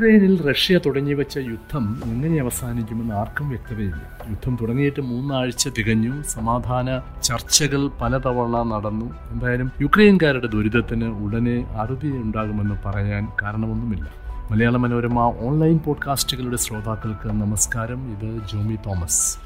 യുക്രൈനിൽ റഷ്യ തുടങ്ങി വെച്ച യുദ്ധം എങ്ങനെ അവസാനിക്കുമെന്ന് ആർക്കും വ്യക്തതയില്ല. യുദ്ധം തുടങ്ങിയിട്ട് മൂന്നാഴ്ച തികഞ്ഞു. സമാധാന ചർച്ചകൾ പലതവണ നടന്നു. എന്തായാലും യുക്രൈൻകാരുടെ ദുരിതത്തിന് ഉടനെ അറുതി ഉണ്ടാകുമെന്ന് പറയാൻ കാരണമൊന്നുമില്ല. മലയാള മനോരമ ഓൺലൈൻ പോഡ്കാസ്റ്റുകളുടെ ശ്രോതാക്കൾക്ക് നമസ്കാരം. ഇത് ജോമി തോമസ്.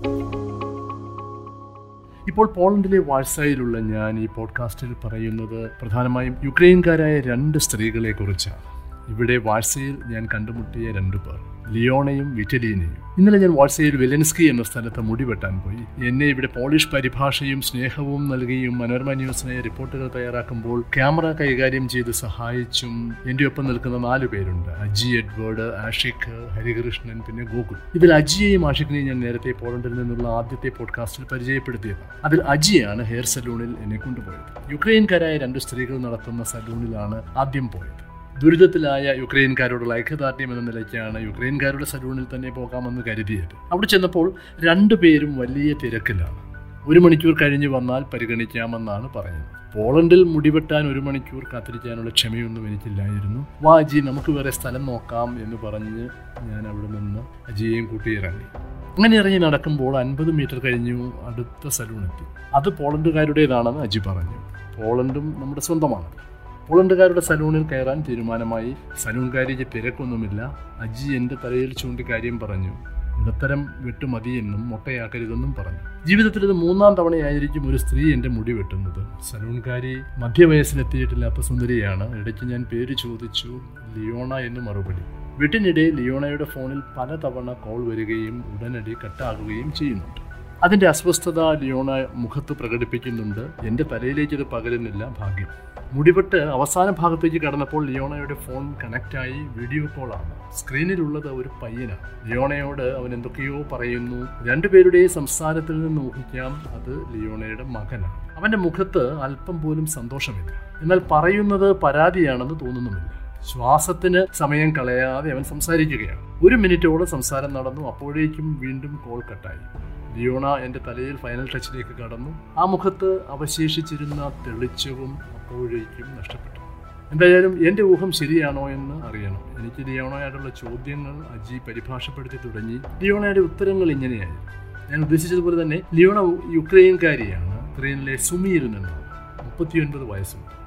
ഇപ്പോൾ പോളണ്ടിലെ വാഴ്സായിലുള്ള ഞാൻ ഈ പോഡ്കാസ്റ്റിൽ പറയുന്നത് പ്രധാനമായും യുക്രൈൻകാരായ രണ്ട് സ്ത്രീകളെ കുറിച്ചാണ് ഇവിടെ വാഴ്സയിൽ ഞാൻ കണ്ടുമുട്ടിയ രണ്ടു പേർ ലിയോണയും വിറ്റലീനയും ഇന്നലെ ഞാൻ വാട്സയിൽ വെലൻസ്കി എന്ന സ്ഥലത്ത് മുടിവെട്ടാൻ പോയി. എന്നെ ഇവിടെ പോളിഷ് പരിഭാഷയും സ്നേഹവും നൽകിയും മനോരമ ന്യൂസിനെ റിപ്പോർട്ടുകൾ തയ്യാറാക്കുമ്പോൾ ക്യാമറ കൈകാര്യം ചെയ്ത് സഹായിച്ചും എന്റെ ഒപ്പം നിൽക്കുന്ന നാലു പേരുണ്ട്. അജി എഡ്വേർഡ് ആഷിഖ് ഹരികൃഷ്ണൻ പിന്നെ ഗോകുൽ. ഇതിൽ അജിയെയും ആഷിഖിനെയും ഞാൻ നേരത്തെ പോളണ്ടിൽ നിന്നുള്ള ആദ്യത്തെ പോഡ്കാസ്റ്റിൽ പരിചയപ്പെടുത്തിയത് അതിൽ അജിയാണ് ഹെയർ സലൂണിൽ എന്നെ കൊണ്ടുപോയത്. യുക്രൈൻകാരായ രണ്ട് സ്ത്രീകൾ നടത്തുന്ന സലൂണിലാണ് ആദ്യം പോയത്. ദുരിതത്തിലായ യുക്രൈൻകാരോടുള്ള ഐക്യദാർഢ്യം എന്ന നിലയ്ക്കാണ് യുക്രൈൻകാരുടെ സലൂണിൽ തന്നെ പോകാമെന്ന് കരുതിയത്. അവിടെ ചെന്നപ്പോൾ രണ്ടു പേരും വലിയ തിരക്കിലാണ്. ഒരു മണിക്കൂർ കഴിഞ്ഞ് വന്നാൽ പരിഗണിക്കാമെന്നാണ് പറയുന്നത് പോളണ്ടിൽ മുടിവെട്ടാൻ ഒരു മണിക്കൂർ കാത്തിരിക്കാനുള്ള ക്ഷമയൊന്നും എനിക്കില്ലായിരുന്നു. വാ അജി നമുക്ക് വേറെ സ്ഥലം നോക്കാം എന്ന് പറഞ്ഞ് ഞാൻ അവിടെ നിന്ന് അജിയെയും കൂട്ടി ഇറങ്ങി. അങ്ങനെ ഇറങ്ങി നടക്കുമ്പോൾ അൻപത് മീറ്റർ കഴിഞ്ഞു അടുത്ത സലൂൺ എത്തി. അത് പോളണ്ടുകാരുടേതാണെന്ന് അജി പറഞ്ഞു. പോളണ്ടും നമ്മുടെ സ്വന്തമാണ്. പോളണ്ടുകാരുടെ സലൂണിൽ കയറാൻ തീരുമാനമായി. സലൂൺകാരിക്ക് തിരക്കൊന്നുമില്ല. അജി എന്റെ തലയിൽ ചൂണ്ടി കാര്യം പറഞ്ഞു. ഇടത്തരം വെട്ട് മതിയെന്നും മുട്ടയാക്കരുതെന്നും പറഞ്ഞു. ജീവിതത്തിൽ ഇത് മൂന്നാം തവണയായിരിക്കും ഒരു സ്ത്രീ എന്റെ മുടി വെട്ടുന്നത്. സലൂൺകാരി മധ്യവയസ്സിലെത്തിയിട്ടില്ലാത്ത സുന്ദരിയാണ്. ഇടയ്ക്ക് ഞാൻ പേര് ചോദിച്ചു ലിയോണ എന്ന് മറുപടി. വെട്ടിനിടെ ലിയോണയുടെ ഫോണിൽ പലതവണ കോൾ വരികയും ഉടനടി കട്ടാകുകയും ചെയ്യുന്നുണ്ട്. അതിന്റെ അസ്വസ്ഥത ലിയോണ മുഖത്ത് പ്രകടിപ്പിക്കുന്നുണ്ട്. എന്റെ തലയിലേക്കത് പകരുന്നില്ല ഭാഗ്യം. മുടിപെട്ട് അവസാന ഭാഗത്തേക്ക് കടന്നപ്പോൾ ലിയോണയുടെ ഫോൺ കണക്റ്റായി വീഡിയോ കോളാണ്. സ്ക്രീനിലുള്ളത് ഒരു പയ്യനാണ് ലിയോണയോട് അവൻ എന്തൊക്കെയോ പറയുന്നു. രണ്ടുപേരുടെയും സംസാരത്തിൽ നിന്ന് ഊഹിക്കാം അത് ലിയോണയുടെ മകനാണ് അവന്റെ മുഖത്ത് അല്പം പോലും സന്തോഷമില്ല. എന്നാൽ പറയുന്നത് പരാതിയാണെന്ന് തോന്നുന്നുമില്ല. ശ്വാസത്തിന് സമയം കളയാതെ അവൻ സംസാരിക്കുകയാണ്. ഒരു മിനിറ്റോളം സംസാരം നടന്നു അപ്പോഴേക്കും വീണ്ടും കോൾ കട്ടായി. ലിയോണ എന്റെ തലയിൽ ഫൈനൽ ടച്ചിലേക്ക് കടന്നു. ആ മുഖത്ത് അവശേഷിച്ചിരുന്ന തെളിച്ചവും അപ്പോഴേക്കും നഷ്ടപ്പെട്ടു. എന്തായാലും എന്റെ ഊഹം ശരിയാണോ എന്ന് അറിയണം. എനിക്ക് ലിയോണയായിട്ടുള്ള ചോദ്യങ്ങൾ അജി പരിഭാഷപ്പെടുത്തി തുടങ്ങി. ലിയോണയുടെ ഉത്തരങ്ങൾ ഇങ്ങനെയായി. ഞാൻ ഉദ്ദേശിച്ചതുപോലെ തന്നെ ലിയോണ യുക്രൈൻകാരിയാണ്. യുക്രൈനിലെ സുമിയിൽ നിന്നാണ് മുപ്പത്തിയൊൻപത് വയസ്സുണ്ട്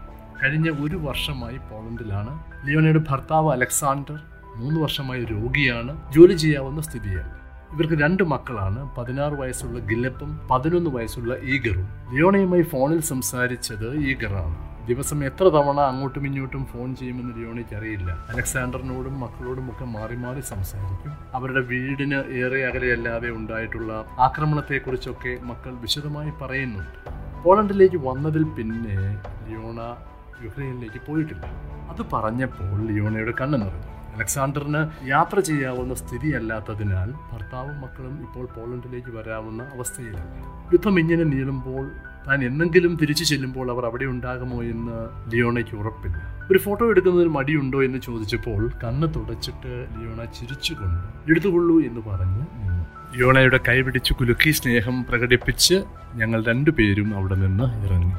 കഴിഞ്ഞ ഒരു വർഷമായി പോളണ്ടിലാണ്. ലിയോണയുടെ ഭർത്താവ് അലക്സാണ്ടർ മൂന്ന് വർഷമായി രോഗിയാണ്. ജോലി ചെയ്യാവുന്ന സ്ഥിതിയാണ്. ഇവർക്ക് രണ്ട് മക്കളാണ്. പതിനാറ് വയസ്സുള്ള ഗില്ലപ്പും പതിനൊന്ന് വയസ്സുള്ള ഈഗറും. ലിയോണയുമായി ഫോണിൽ സംസാരിച്ചത് ഈഗറാണ്. ദിവസം എത്ര തവണ അങ്ങോട്ടും ഇങ്ങോട്ടും ഫോൺ ചെയ്യുമെന്ന് ലിയോണിക്ക് അറിയില്ല. അലക്സാണ്ടറിനോടും മക്കളോടും ഒക്കെ മാറി മാറി സംസാരിക്കും. അവരുടെ വീടിന് ഏറെ അകലെയല്ലാതെ ഉണ്ടായിട്ടുള്ള ആക്രമണത്തെക്കുറിച്ചൊക്കെ മക്കൾ വിശദമായി പറയുന്നുണ്ട്. പോളണ്ടിലേക്ക് വന്നതിൽ പിന്നെ ലിയോണ യുക്രൈനിലേക്ക് പോയിട്ടില്ല. അത് പറഞ്ഞപ്പോൾ ലിയോണയുടെ കണ്ണു നിറഞ്ഞു. അലക്സാണ്ടറിന് യാത്ര ചെയ്യാവുന്ന സ്ഥിതിയല്ലാത്തതിനാൽ ഭർത്താവും മക്കളും ഇപ്പോൾ പോളണ്ടിലേക്ക് വരാവുന്ന അവസ്ഥയിലല്ല. യുദ്ധം ഇങ്ങനെ നീളുമ്പോൾ താൻ എന്നെങ്കിലും തിരിച്ചു ചെല്ലുമ്പോൾ അവർ അവിടെ ഉണ്ടാകുമോ എന്ന് ലിയോണയ്ക്ക് ഉറപ്പില്ല. ഒരു ഫോട്ടോ എടുക്കുന്നതിന് മടിയുണ്ടോ എന്ന് ചോദിച്ചപ്പോൾ കണ്ണ് തുടച്ചിട്ട് ലിയോണ ചിരിച്ചുകൊണ്ട് എടുത്തുകൊള്ളൂ എന്ന് പറഞ്ഞ് ലിയോണയുടെ കൈപിടിച്ച് കുലുക്കി സ്നേഹം പ്രകടിപ്പിച്ച് ഞങ്ങൾ രണ്ടുപേരും അവിടെ നിന്ന് ഇറങ്ങി.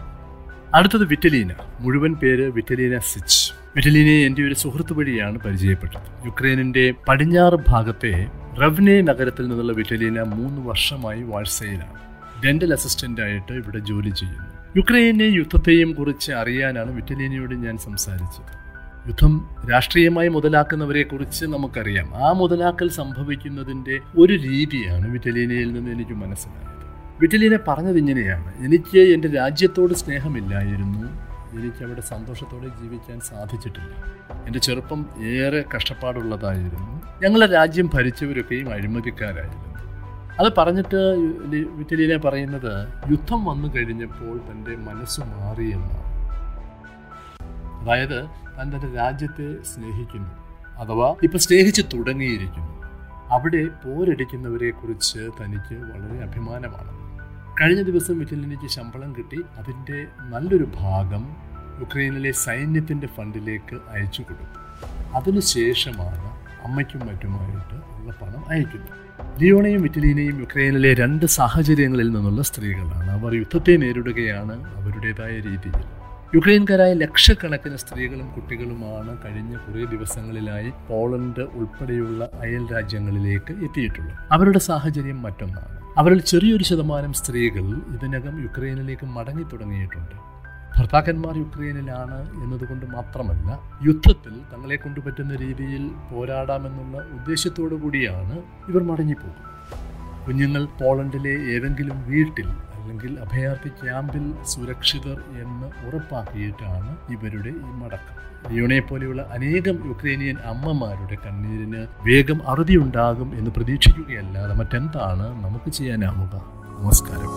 അടുത്തത് വിറ്റലീന. മുഴുവൻ പേര് വിറ്റലീന സിച്ച്. വിറ്റലീനയെ എന്റെ ഒരു സുഹൃത്ത് വഴിയാണ് പരിചയപ്പെട്ടത്. യുക്രൈനിന്റെ പടിഞ്ഞാറ് ഭാഗത്തെ റവ്നെ നഗരത്തിൽ നിന്നുള്ള വിറ്റലീന മൂന്ന് വർഷമായി വാഴ്സയിലാണ്. ഡെന്റൽ അസിസ്റ്റന്റ് ആയിട്ട് ഇവിടെ ജോലി ചെയ്യുന്നു. യുക്രൈനെ യുദ്ധത്തെയും കുറിച്ച് അറിയാനാണ് വിറ്റലിനിയോട് ഞാൻ സംസാരിച്ചത്. യുദ്ധം രാഷ്ട്രീയമായി മുതലാക്കുന്നവരെ കുറിച്ച് നമുക്കറിയാം. ആ മുതലാക്കൽ സംഭവിക്കുന്നതിന്റെ ഒരു രീതിയാണ് വിറ്റലീനയിൽ നിന്ന് എനിക്ക് മനസ്സിലായത്. വിറ്റലീന പറഞ്ഞത് ഇങ്ങനെയാണ്. എനിക്ക് എന്റെ രാജ്യത്തോട് സ്നേഹമില്ലായിരുന്നു. എനിക്ക് അവിടെ സന്തോഷത്തോടെ ജീവിക്കാൻ സാധിച്ചിട്ടില്ല. എന്റെ ചെറുപ്പം ഏറെ കഷ്ടപ്പാടുള്ളതായിരുന്നു. ഞങ്ങളെ രാജ്യം ഭരിച്ചവരൊക്കെയും അഴിമതിക്കാരായിരുന്നു. അത് പറഞ്ഞിട്ട് വിറ്റലിയിലെ പറയുന്നത് യുദ്ധം വന്നു കഴിഞ്ഞപ്പോൾ തന്റെ മനസ്സ് മാറിയെന്നാണ് അതായത് താൻ തന്റെ രാജ്യത്തെ സ്നേഹിക്കുന്നു അഥവാ ഇപ്പം സ്നേഹിച്ച് തുടങ്ങിയിരിക്കുന്നു. അവിടെ പോരടിക്കുന്നവരെ കുറിച്ച് തനിക്ക് വളരെ അഭിമാനമാണ്. കഴിഞ്ഞ ദിവസം ഇറ്റലിനിക്ക് ശമ്പളം കിട്ടി അതിന്റെ നല്ലൊരു ഭാഗം യുക്രൈനിലെ സൈന്യത്തിന്റെ ഫണ്ടിലേക്ക് അയച്ചു കൊടുത്തു. അതിനുശേഷമാണ് അമ്മയ്ക്കും മറ്റുമായിട്ട് ഉള്ള പണം അയക്കുന്നത്. ലിയോണയും ഇറ്റലിനെയും യുക്രൈനിലെ രണ്ട് സാഹചര്യങ്ങളിൽ നിന്നുള്ള സ്ത്രീകളാണ്. അവർ യുദ്ധത്തെ നേരിടുകയാണ് അവരുടേതായ രീതിയിൽ. യുക്രൈൻകാരായ ലക്ഷക്കണക്കിന് സ്ത്രീകളും കുട്ടികളുമാണ് കഴിഞ്ഞ കുറേ ദിവസങ്ങളിലായി പോളണ്ട് ഉൾപ്പെടെയുള്ള അയൽ രാജ്യങ്ങളിലേക്ക് എത്തിയിട്ടുള്ളത്. അവരുടെ സാഹചര്യം മറ്റൊന്നാണ്. അവരിൽ ചെറിയൊരു ശതമാനം സ്ത്രീകൾ ഇതിനകം യുക്രൈനിലേക്ക് മടങ്ങി തുടങ്ങിയിട്ടുണ്ട്. ഭർത്താക്കന്മാർ യുക്രൈനിലാണ് എന്നതുകൊണ്ട് മാത്രമല്ല യുദ്ധത്തിൽ തങ്ങളെ കൊണ്ട് പറ്റുന്ന രീതിയിൽ പോരാടാമെന്നുള്ള ഉദ്ദേശത്തോടു കൂടിയാണ് ഇവർ മടങ്ങിപ്പോകുന്നത്. കുഞ്ഞുങ്ങൾ പോളണ്ടിലെ ഏതെങ്കിലും വീട്ടിൽ അല്ലെങ്കിൽ അഭയാർത്ഥി ക്യാമ്പിൽ സുരക്ഷിതർ എന്ന് ഉറപ്പാക്കിയിട്ടാണ് ഇവരുടെ ഈ മടക്കം. ലിയോണയെ പോലെയുള്ള അനേകം യുക്രൈനിയൻ അമ്മമാരുടെ കണ്ണീരിന് വേഗം അറുതിയുണ്ടാകും എന്ന് പ്രതീക്ഷിക്കുകയല്ലാതെ മറ്റെന്താണ് നമുക്ക് ചെയ്യാനാവുക? നമസ്കാരം.